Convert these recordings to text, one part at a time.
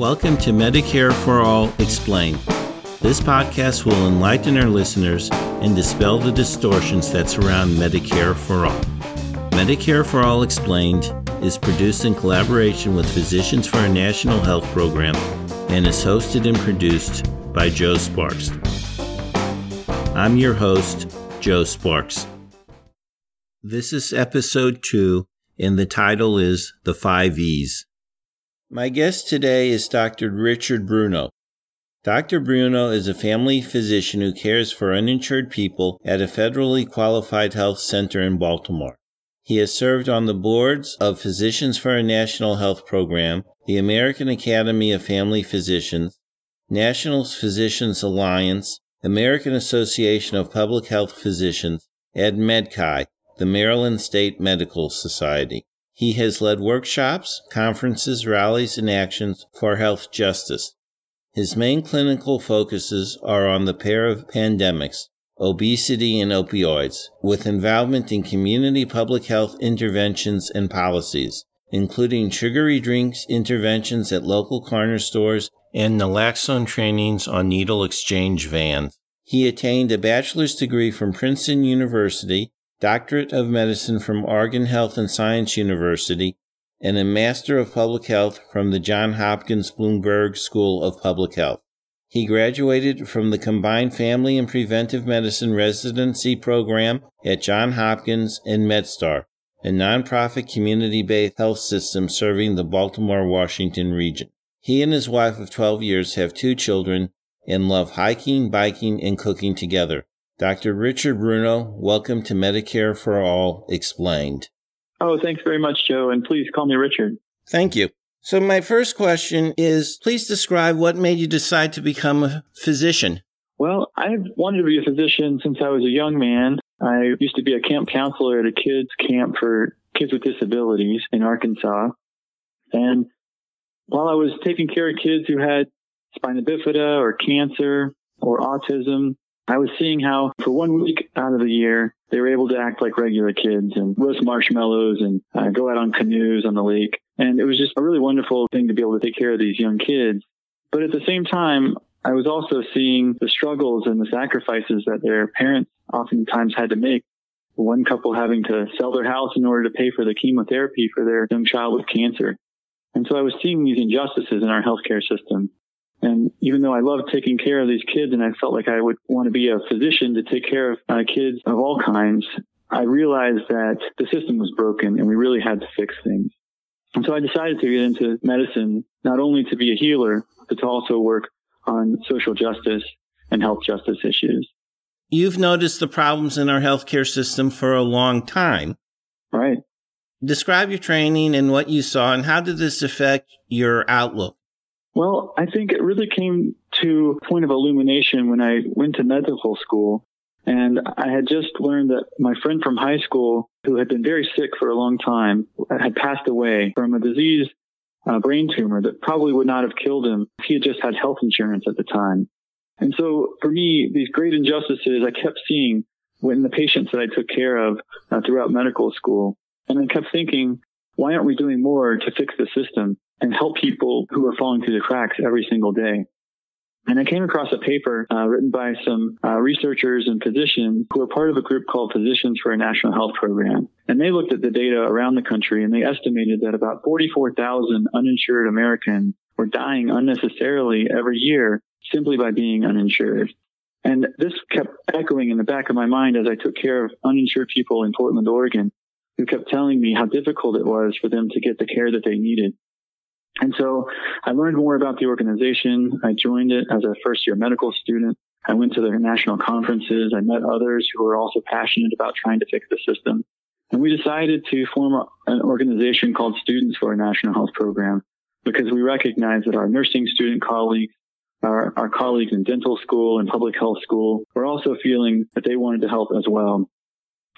Welcome to Medicare for All Explained. This podcast will enlighten our listeners and dispel the distortions that surround Medicare for All. Medicare for All Explained is produced in collaboration with Physicians for a National Health Program and is hosted and produced by Joe Sparks. I'm your host, Joe Sparks. This is episode two, and the title is The Five E's. My guest today is Dr. Richard Bruno. Dr. Bruno is a family physician who cares for uninsured people at a federally qualified health center in Baltimore. He has served on the boards of Physicians for a National Health Program, the American Academy of Family Physicians, National Physicians Alliance, American Association of Public Health Physicians, and MedChi, the Maryland State Medical Society. He has led workshops, conferences, rallies, and actions for health justice. His main clinical focuses are on the pair of pandemics, obesity and opioids, with involvement in community public health interventions and policies, including sugary drinks interventions at local corner stores and naloxone trainings on needle exchange vans. He attained a bachelor's degree from Princeton University Doctorate of Medicine from Oregon Health and Science University, and a Master of Public Health from the Johns Hopkins Bloomberg School of Public Health. He graduated from the Combined Family and Preventive Medicine Residency Program at Johns Hopkins and MedStar, a nonprofit community based health system serving the Baltimore Washington region. He and his wife of 12 years have two children and love hiking, biking, and cooking together. Dr. Richard Bruno, welcome to Medicare for All Explained. Oh, thanks very much, Joe, and please call me Richard. Thank you. So, my first question is please describe what made you decide to become a physician. Well, I've wanted to be a physician since I was a young man. I used to be a camp counselor at a kids' camp for kids with disabilities in Arkansas. And while I was taking care of kids who had spina bifida or cancer or autism, I was seeing how for one week out of the year, they were able to act like regular kids and roast marshmallows and uh, go out on canoes on the lake. And it was just a really wonderful thing to be able to take care of these young kids. But at the same time, I was also seeing the struggles and the sacrifices that their parents oftentimes had to make. One couple having to sell their house in order to pay for the chemotherapy for their young child with cancer. And so I was seeing these injustices in our healthcare system. And even though I loved taking care of these kids and I felt like I would want to be a physician to take care of uh, kids of all kinds, I realized that the system was broken and we really had to fix things. And so I decided to get into medicine, not only to be a healer, but to also work on social justice and health justice issues. You've noticed the problems in our healthcare system for a long time. Right. Describe your training and what you saw, and how did this affect your outlook? Well, I think it really came to a point of illumination when I went to medical school. And I had just learned that my friend from high school, who had been very sick for a long time, had passed away from a disease, a brain tumor that probably would not have killed him if he had just had health insurance at the time. And so for me, these great injustices I kept seeing when the patients that I took care of uh, throughout medical school. And I kept thinking, why aren't we doing more to fix the system? And help people who are falling through the cracks every single day. And I came across a paper uh, written by some uh, researchers and physicians who are part of a group called Physicians for a National Health Program. And they looked at the data around the country and they estimated that about 44,000 uninsured Americans were dying unnecessarily every year simply by being uninsured. And this kept echoing in the back of my mind as I took care of uninsured people in Portland, Oregon, who kept telling me how difficult it was for them to get the care that they needed. And so I learned more about the organization. I joined it as a first year medical student. I went to their national conferences. I met others who were also passionate about trying to fix the system. And we decided to form an organization called Students for a National Health Program because we recognize that our nursing student colleagues, our, our colleagues in dental school and public health school were also feeling that they wanted to help as well.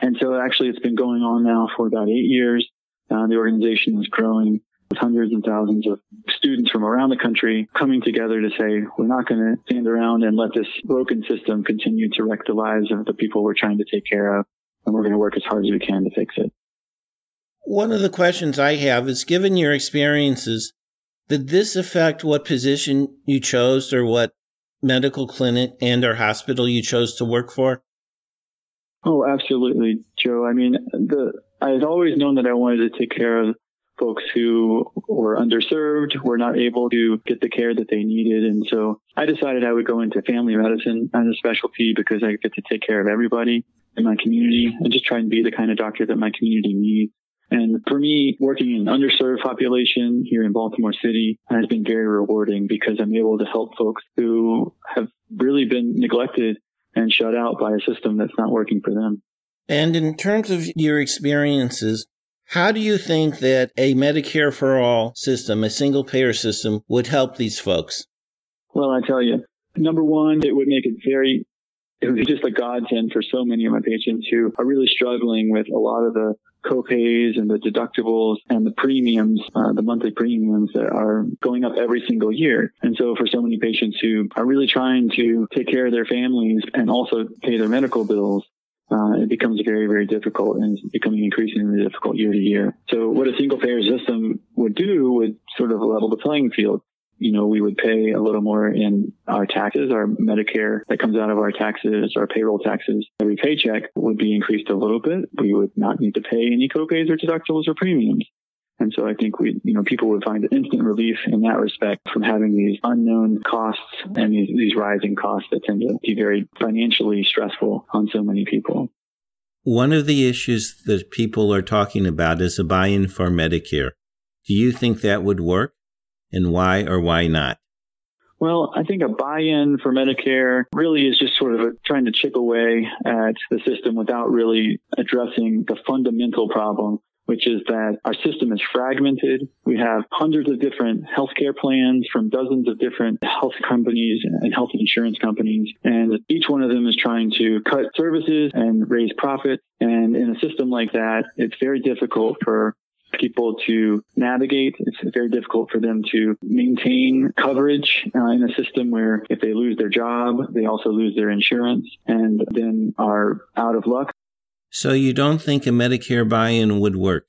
And so actually it's been going on now for about eight years. Uh, the organization is growing hundreds and thousands of students from around the country coming together to say, we're not going to stand around and let this broken system continue to wreck the lives of the people we're trying to take care of. And we're going to work as hard as we can to fix it. One of the questions I have is given your experiences, Did this affect what position you chose or what medical clinic and or hospital you chose to work for? Oh, absolutely, Joe. I mean, the I had always known that I wanted to take care of folks who were underserved, were not able to get the care that they needed. And so I decided I would go into family medicine as a specialty because I get to take care of everybody in my community and just try and be the kind of doctor that my community needs. And for me, working in underserved population here in Baltimore City has been very rewarding because I'm able to help folks who have really been neglected and shut out by a system that's not working for them. And in terms of your experiences, how do you think that a Medicare for all system, a single payer system, would help these folks? Well, I tell you, number one, it would make it very, it would be just a godsend for so many of my patients who are really struggling with a lot of the copays and the deductibles and the premiums, uh, the monthly premiums that are going up every single year. And so for so many patients who are really trying to take care of their families and also pay their medical bills, uh, it becomes very, very difficult and becoming increasingly difficult year to year. So what a single payer system would do would sort of level the playing field you know, we would pay a little more in our taxes, our Medicare that comes out of our taxes, our payroll taxes. Every paycheck would be increased a little bit. We would not need to pay any copays or deductibles or premiums. And so I think we, you know, people would find instant relief in that respect from having these unknown costs and these, these rising costs that tend to be very financially stressful on so many people. One of the issues that people are talking about is a buy in for Medicare. Do you think that would work? and why or why not? Well, I think a buy-in for Medicare really is just sort of a, trying to chip away at the system without really addressing the fundamental problem, which is that our system is fragmented. We have hundreds of different healthcare plans from dozens of different health companies and health insurance companies. And each one of them is trying to cut services and raise profits. And in a system like that, it's very difficult for people to navigate. It's very difficult for them to maintain coverage uh, in a system where if they lose their job, they also lose their insurance and then are out of luck. So you don't think a Medicare buy-in would work?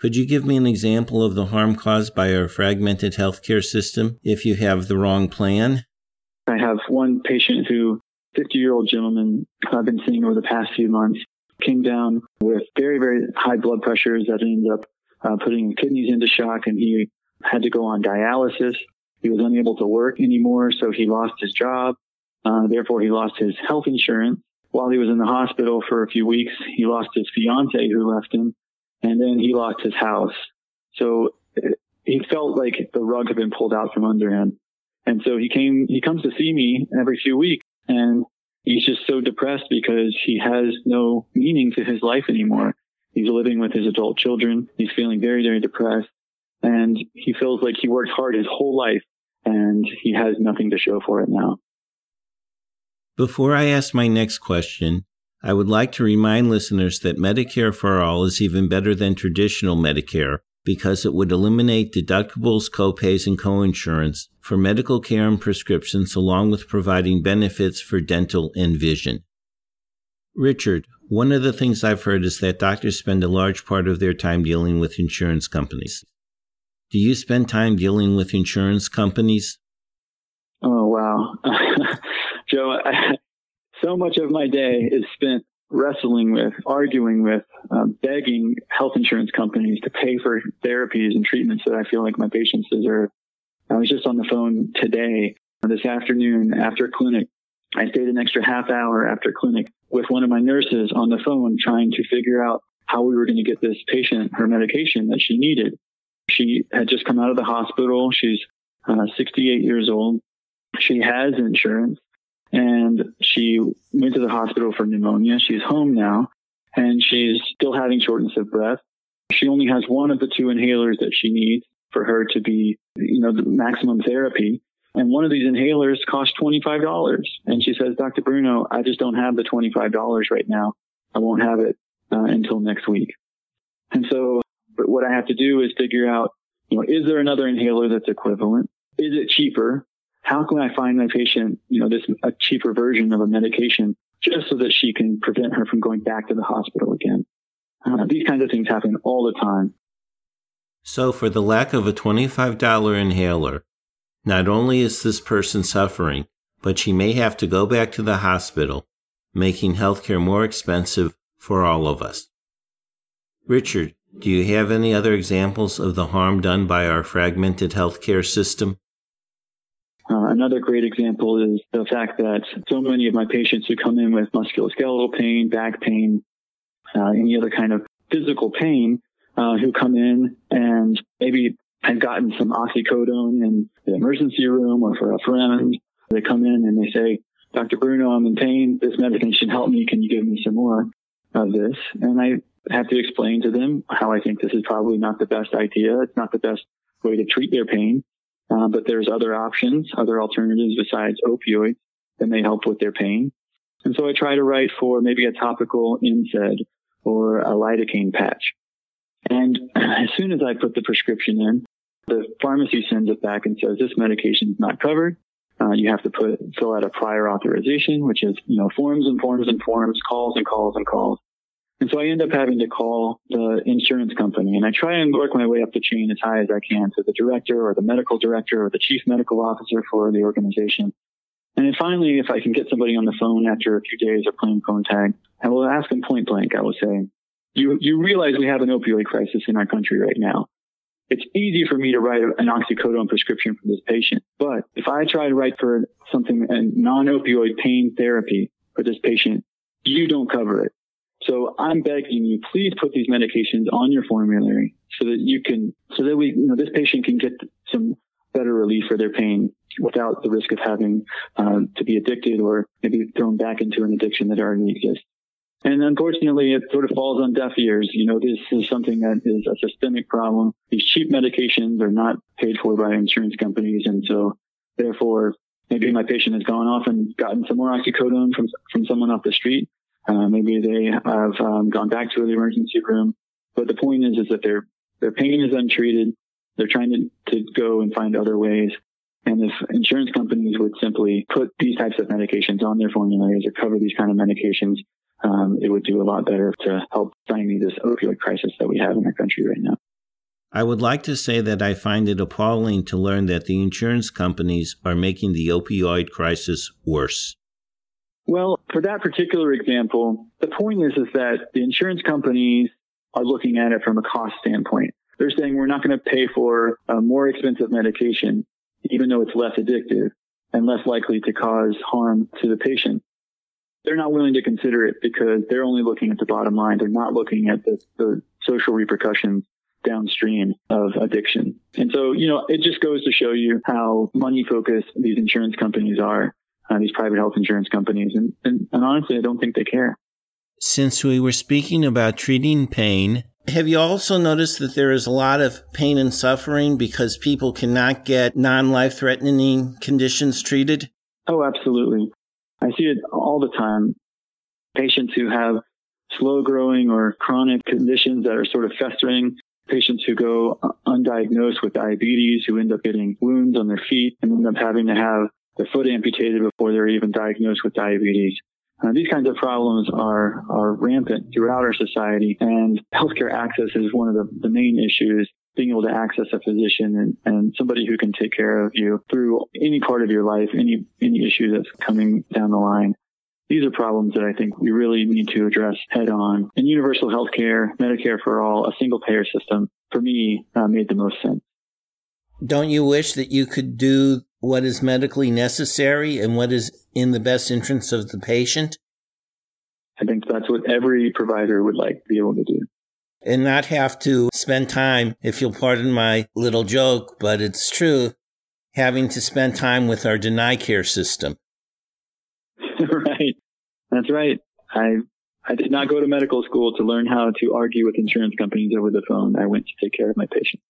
Could you give me an example of the harm caused by our fragmented healthcare system if you have the wrong plan? I have one patient who, 50 year old gentleman, I've been seeing over the past few months, came down with very, very high blood pressures that ended up uh, putting kidneys into shock, and he had to go on dialysis. He was unable to work anymore, so he lost his job. Uh, therefore, he lost his health insurance. While he was in the hospital for a few weeks, he lost his fiance who left him, and then he lost his house. So he felt like the rug had been pulled out from under him. And so he came, he comes to see me every few weeks and he's just so depressed because he has no meaning to his life anymore. He's living with his adult children. He's feeling very, very depressed. And he feels like he worked hard his whole life and he has nothing to show for it now. Before I ask my next question, I would like to remind listeners that Medicare for All is even better than traditional Medicare because it would eliminate deductibles, copays, and coinsurance for medical care and prescriptions, along with providing benefits for dental and vision. Richard, one of the things I've heard is that doctors spend a large part of their time dealing with insurance companies. Do you spend time dealing with insurance companies? Oh, wow. Joe, I, so much of my day is spent wrestling with, arguing with, um, begging health insurance companies to pay for therapies and treatments that I feel like my patients deserve. I was just on the phone today, this afternoon after clinic. I stayed an extra half hour after clinic with one of my nurses on the phone trying to figure out how we were going to get this patient her medication that she needed. She had just come out of the hospital. She's uh, 68 years old. She has insurance and she went to the hospital for pneumonia. She's home now and she's still having shortness of breath. She only has one of the two inhalers that she needs for her to be, you know, the maximum therapy. And one of these inhalers cost $25. And she says, Dr. Bruno, I just don't have the $25 right now. I won't have it uh, until next week. And so but what I have to do is figure out, you know, is there another inhaler that's equivalent? Is it cheaper? How can I find my patient, you know, this a cheaper version of a medication just so that she can prevent her from going back to the hospital again? Uh, these kinds of things happen all the time. So, for the lack of a $25 inhaler, not only is this person suffering, but she may have to go back to the hospital, making healthcare more expensive for all of us. Richard, do you have any other examples of the harm done by our fragmented healthcare system? Uh, another great example is the fact that so many of my patients who come in with musculoskeletal pain, back pain, uh, any other kind of physical pain, uh, who come in and maybe have gotten some oxycodone in the emergency room or for a friend. They come in and they say, Dr. Bruno, I'm in pain. This medication helped me. Can you give me some more of this? And I have to explain to them how I think this is probably not the best idea. It's not the best way to treat their pain. Uh, but there's other options, other alternatives besides opioids that may help with their pain. And so I try to write for maybe a topical NSAID or a lidocaine patch. And as soon as I put the prescription in, the pharmacy sends it back and says this medication is not covered. Uh, you have to put fill out a prior authorization, which is you know forms and forms and forms, calls and calls and calls. And so I end up having to call the insurance company and I try and work my way up the chain as high as I can to the director or the medical director or the chief medical officer for the organization. And then finally, if I can get somebody on the phone after a few days of playing phone tag, I will ask them point blank. I will say, you, you realize we have an opioid crisis in our country right now. It's easy for me to write an oxycodone prescription for this patient. But if I try to write for something, a non-opioid pain therapy for this patient, you don't cover it. So I'm begging you, please put these medications on your formulary so that you can, so that we, you know, this patient can get some better relief for their pain without the risk of having uh, to be addicted or maybe thrown back into an addiction that already exists. And unfortunately, it sort of falls on deaf ears. You know, this is something that is a systemic problem. These cheap medications are not paid for by insurance companies. And so therefore, maybe my patient has gone off and gotten some more oxycodone from, from someone off the street uh, maybe they have um, gone back to the emergency room. But the point is, is that their their pain is untreated. They're trying to, to go and find other ways. And if insurance companies would simply put these types of medications on their formularies or cover these kind of medications, um, it would do a lot better to help stymie this opioid crisis that we have in our country right now. I would like to say that I find it appalling to learn that the insurance companies are making the opioid crisis worse. Well, for that particular example, the point is, is that the insurance companies are looking at it from a cost standpoint. They're saying we're not going to pay for a more expensive medication, even though it's less addictive and less likely to cause harm to the patient. They're not willing to consider it because they're only looking at the bottom line. They're not looking at the, the social repercussions downstream of addiction. And so, you know, it just goes to show you how money focused these insurance companies are uh, these private health insurance companies. And, and, and honestly, I don't think they care. Since we were speaking about treating pain, have you also noticed that there is a lot of pain and suffering because people cannot get non life threatening conditions treated? Oh, absolutely. I see it all the time. Patients who have slow growing or chronic conditions that are sort of festering, patients who go undiagnosed with diabetes, who end up getting wounds on their feet and end up having to have their foot amputated before they're even diagnosed with diabetes. Uh, these kinds of problems are are rampant throughout our society, and healthcare access is one of the, the main issues. Being able to access a physician and, and somebody who can take care of you through any part of your life, any any issue that's coming down the line. These are problems that I think we really need to address head on. And universal health care, Medicare for all, a single payer system, for me, uh, made the most sense. Don't you wish that you could do what is medically necessary and what is in the best interest of the patient? I think that's what every provider would like to be able to do. And not have to spend time, if you'll pardon my little joke, but it's true, having to spend time with our deny care system. right. That's right. I I did not go to medical school to learn how to argue with insurance companies over the phone. I went to take care of my patients.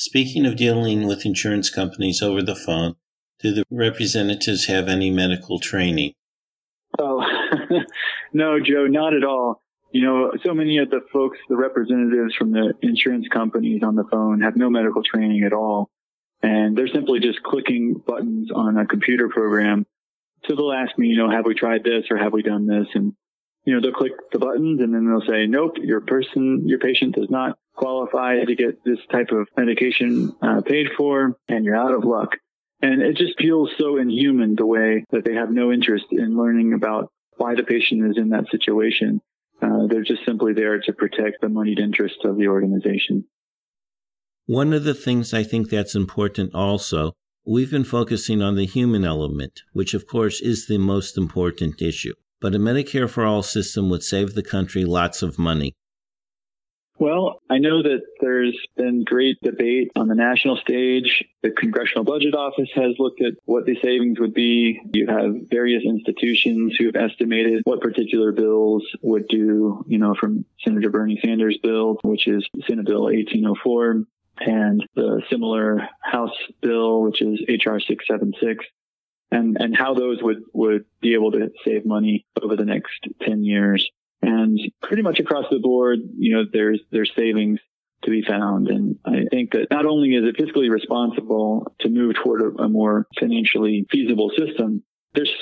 Speaking of dealing with insurance companies over the phone, do the representatives have any medical training? Oh, no, Joe, not at all. You know, so many of the folks, the representatives from the insurance companies on the phone have no medical training at all. And they're simply just clicking buttons on a computer program. So they'll ask me, you know, have we tried this or have we done this? And, you know, they'll click the buttons and then they'll say, nope, your person, your patient does not qualify to get this type of medication uh, paid for, and you're out of luck. And it just feels so inhuman the way that they have no interest in learning about why the patient is in that situation. Uh, they're just simply there to protect the moneyed interests of the organization. One of the things I think that's important also, we've been focusing on the human element, which of course is the most important issue. But a Medicare for All system would save the country lots of money. Well, I know that there's been great debate on the national stage. The Congressional Budget Office has looked at what the savings would be. You have various institutions who have estimated what particular bills would do, you know, from Senator Bernie Sanders' bill, which is Senate Bill 1804, and the similar House bill, which is HR 676 and, and how those would, would be able to save money over the next 10 years. And pretty much across the board, you know, there's, there's savings to be found. And I think that not only is it fiscally responsible to move toward a, a more financially feasible system,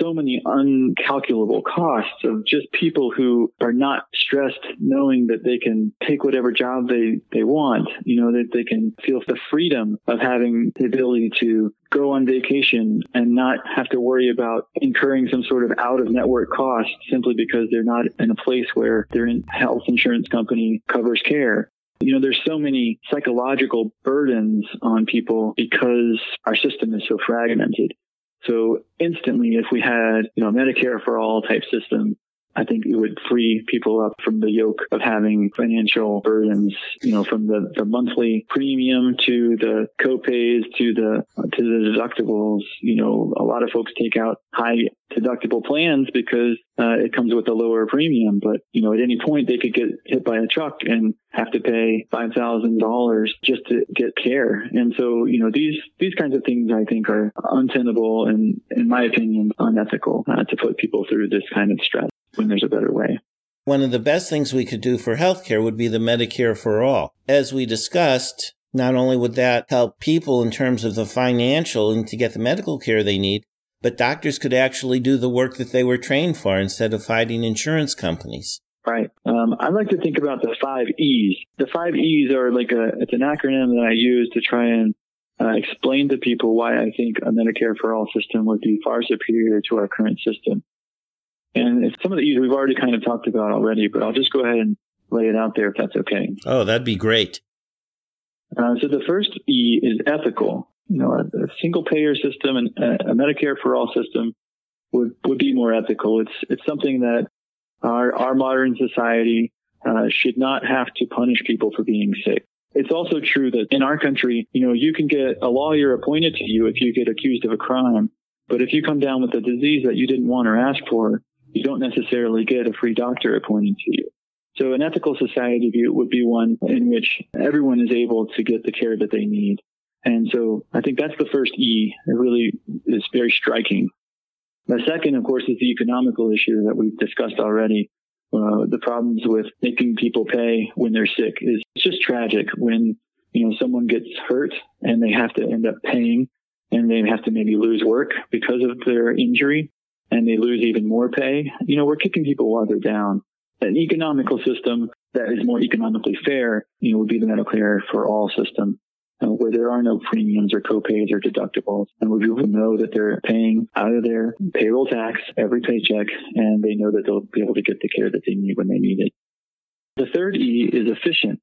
so many uncalculable costs of just people who are not stressed knowing that they can take whatever job they, they want, you know, that they can feel the freedom of having the ability to go on vacation and not have to worry about incurring some sort of out of network cost simply because they're not in a place where their health insurance company covers care. You know, there's so many psychological burdens on people because our system is so fragmented. So instantly, if we had, you know, Medicare for all type system, I think it would free people up from the yoke of having financial burdens, you know, from the, the monthly premium to the copays to the to the deductibles. You know, a lot of folks take out high deductible plans because uh, it comes with a lower premium. But you know, at any point they could get hit by a truck and have to pay five thousand dollars just to get care. And so, you know, these these kinds of things I think are untenable and, in my opinion, unethical uh, to put people through this kind of stress when there's a better way. One of the best things we could do for healthcare would be the Medicare for All. As we discussed, not only would that help people in terms of the financial and to get the medical care they need, but doctors could actually do the work that they were trained for instead of fighting insurance companies. Right. Um, I like to think about the five E's. The five E's are like a, it's an acronym that I use to try and uh, explain to people why I think a Medicare for all system would be far superior to our current system. And some of the E's we've already kind of talked about already, but I'll just go ahead and lay it out there if that's okay. Oh, that'd be great. Uh, so the first E is ethical. You know, a, a single payer system and a, a, Medicare for all system would, would be more ethical. It's, it's something that our, our modern society uh, should not have to punish people for being sick. It's also true that in our country, you know, you can get a lawyer appointed to you if you get accused of a crime. But if you come down with a disease that you didn't want or ask for, you don't necessarily get a free doctor appointed to you. So an ethical society view would be one in which everyone is able to get the care that they need. And so I think that's the first E. It really is very striking. The second, of course, is the economical issue that we've discussed already. Uh, the problems with making people pay when they're sick is just tragic when, you know, someone gets hurt and they have to end up paying and they have to maybe lose work because of their injury and they lose even more pay, you know, we're kicking people while they're down. An economical system that is more economically fair, you know, would be the Medicare for all system. Uh, where there are no premiums or copays or deductibles, and where people know that they're paying out of their payroll tax every paycheck, and they know that they'll be able to get the care that they need when they need it. The third E is efficient.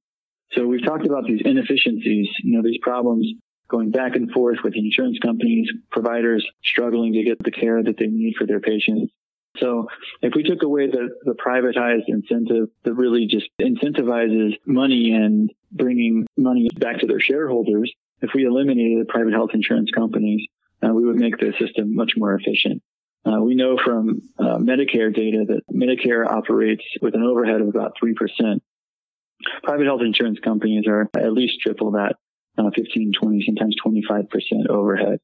So we've talked about these inefficiencies, you know, these problems going back and forth with insurance companies, providers struggling to get the care that they need for their patients. So if we took away the, the privatized incentive that really just incentivizes money and bringing money back to their shareholders, if we eliminated the private health insurance companies, uh, we would make the system much more efficient. Uh, we know from uh, Medicare data that Medicare operates with an overhead of about 3%. Private health insurance companies are at least triple that uh, 15, 20, sometimes 25% overhead.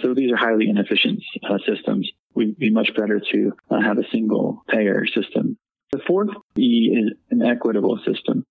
So these are highly inefficient uh, systems. We'd be much better to uh, have a single payer system. The fourth E is an equitable system.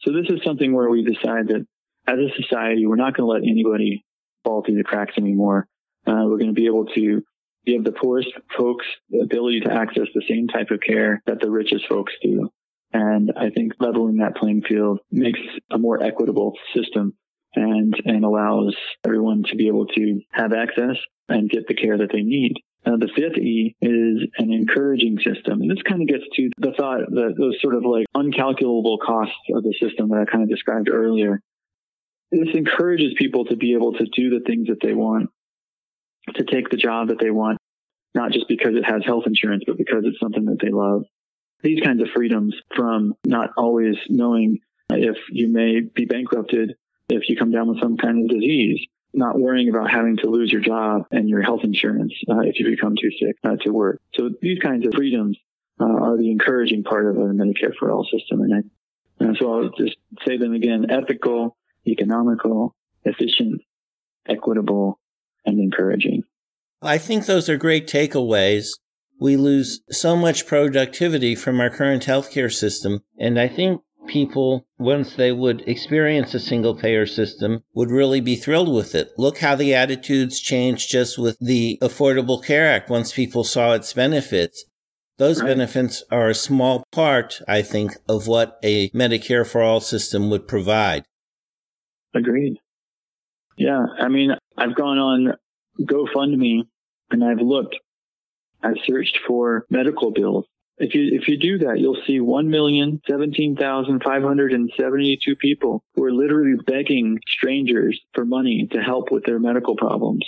So this is something where we decide that as a society, we're not going to let anybody fall through the cracks anymore. Uh, we're going to be able to give the poorest folks the ability to access the same type of care that the richest folks do. And I think leveling that playing field makes a more equitable system and, and allows everyone to be able to have access and get the care that they need. Uh, the fifth E is an encouraging system. And this kind of gets to the thought that those sort of like uncalculable costs of the system that I kind of described earlier. This encourages people to be able to do the things that they want, to take the job that they want, not just because it has health insurance, but because it's something that they love. These kinds of freedoms from not always knowing if you may be bankrupted if you come down with some kind of disease, not worrying about having to lose your job and your health insurance uh, if you become too sick uh, to work. So these kinds of freedoms uh, are the encouraging part of a Medicare for all system. And I, uh, so I'll just say them again, ethical, economical, efficient, equitable, and encouraging. I think those are great takeaways. We lose so much productivity from our current healthcare system. And I think people, once they would experience a single payer system, would really be thrilled with it. Look how the attitudes changed just with the Affordable Care Act once people saw its benefits. Those right. benefits are a small part, I think, of what a Medicare for all system would provide. Agreed. Yeah. I mean, I've gone on GoFundMe and I've looked, I've searched for medical bills if you if you do that, you'll see one million seventeen thousand five hundred and seventy two people who are literally begging strangers for money to help with their medical problems.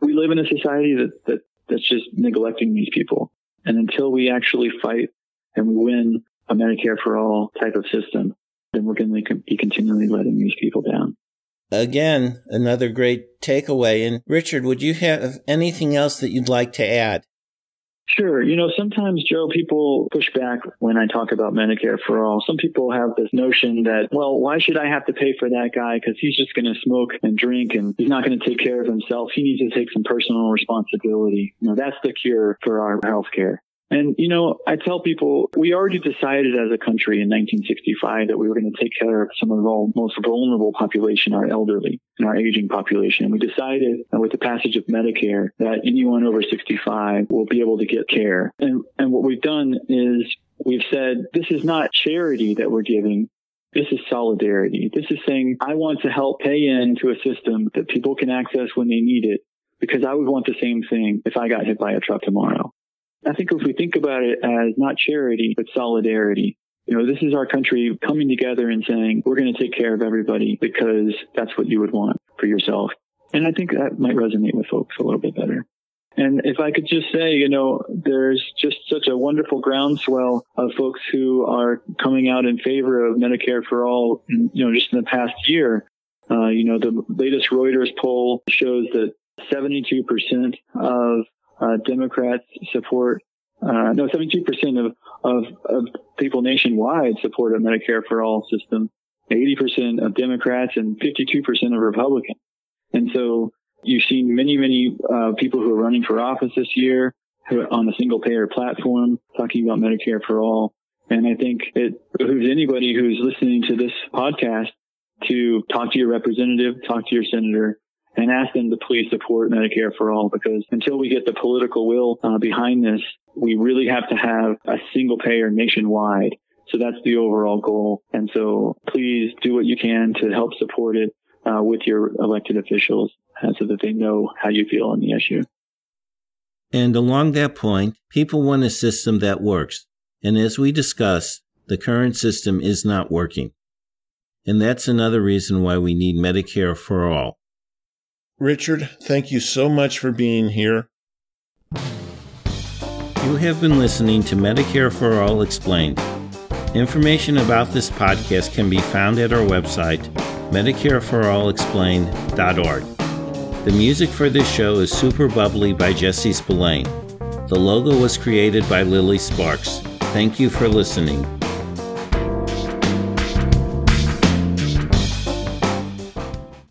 We live in a society that, that that's just neglecting these people. And until we actually fight and win a Medicare for all type of system, then we're going to be continually letting these people down. Again, another great takeaway. And Richard, would you have anything else that you'd like to add? Sure. You know, sometimes, Joe, people push back when I talk about Medicare for all. Some people have this notion that, well, why should I have to pay for that guy? Because he's just going to smoke and drink and he's not going to take care of himself. He needs to take some personal responsibility. You know, that's the cure for our health care. And, you know, I tell people we already decided as a country in 1965 that we were going to take care of some of the most vulnerable population, our elderly and our aging population. And we decided with the passage of Medicare that anyone over 65 will be able to get care. And, and what we've done is we've said this is not charity that we're giving. This is solidarity. This is saying I want to help pay into a system that people can access when they need it because I would want the same thing if I got hit by a truck tomorrow. I think if we think about it as not charity, but solidarity, you know, this is our country coming together and saying, we're going to take care of everybody because that's what you would want for yourself. And I think that might resonate with folks a little bit better. And if I could just say, you know, there's just such a wonderful groundswell of folks who are coming out in favor of Medicare for all, you know, just in the past year. Uh, you know, the latest Reuters poll shows that 72% of uh, Democrats support, uh, no, 72% of, of, of people nationwide support a Medicare for all system, 80% of Democrats and 52% of Republicans. And so you've seen many, many uh, people who are running for office this year who are on a single payer platform talking about Medicare for all. And I think it behooves anybody who's listening to this podcast to talk to your representative, talk to your senator, and ask them to please support Medicare for all because until we get the political will uh, behind this, we really have to have a single payer nationwide. So that's the overall goal. And so please do what you can to help support it uh, with your elected officials uh, so that they know how you feel on the issue. And along that point, people want a system that works. And as we discussed, the current system is not working. And that's another reason why we need Medicare for all. Richard, thank you so much for being here. You have been listening to Medicare for All Explained. Information about this podcast can be found at our website, MedicareForAllExplained.org. The music for this show is Super Bubbly by Jesse Spillane. The logo was created by Lily Sparks. Thank you for listening.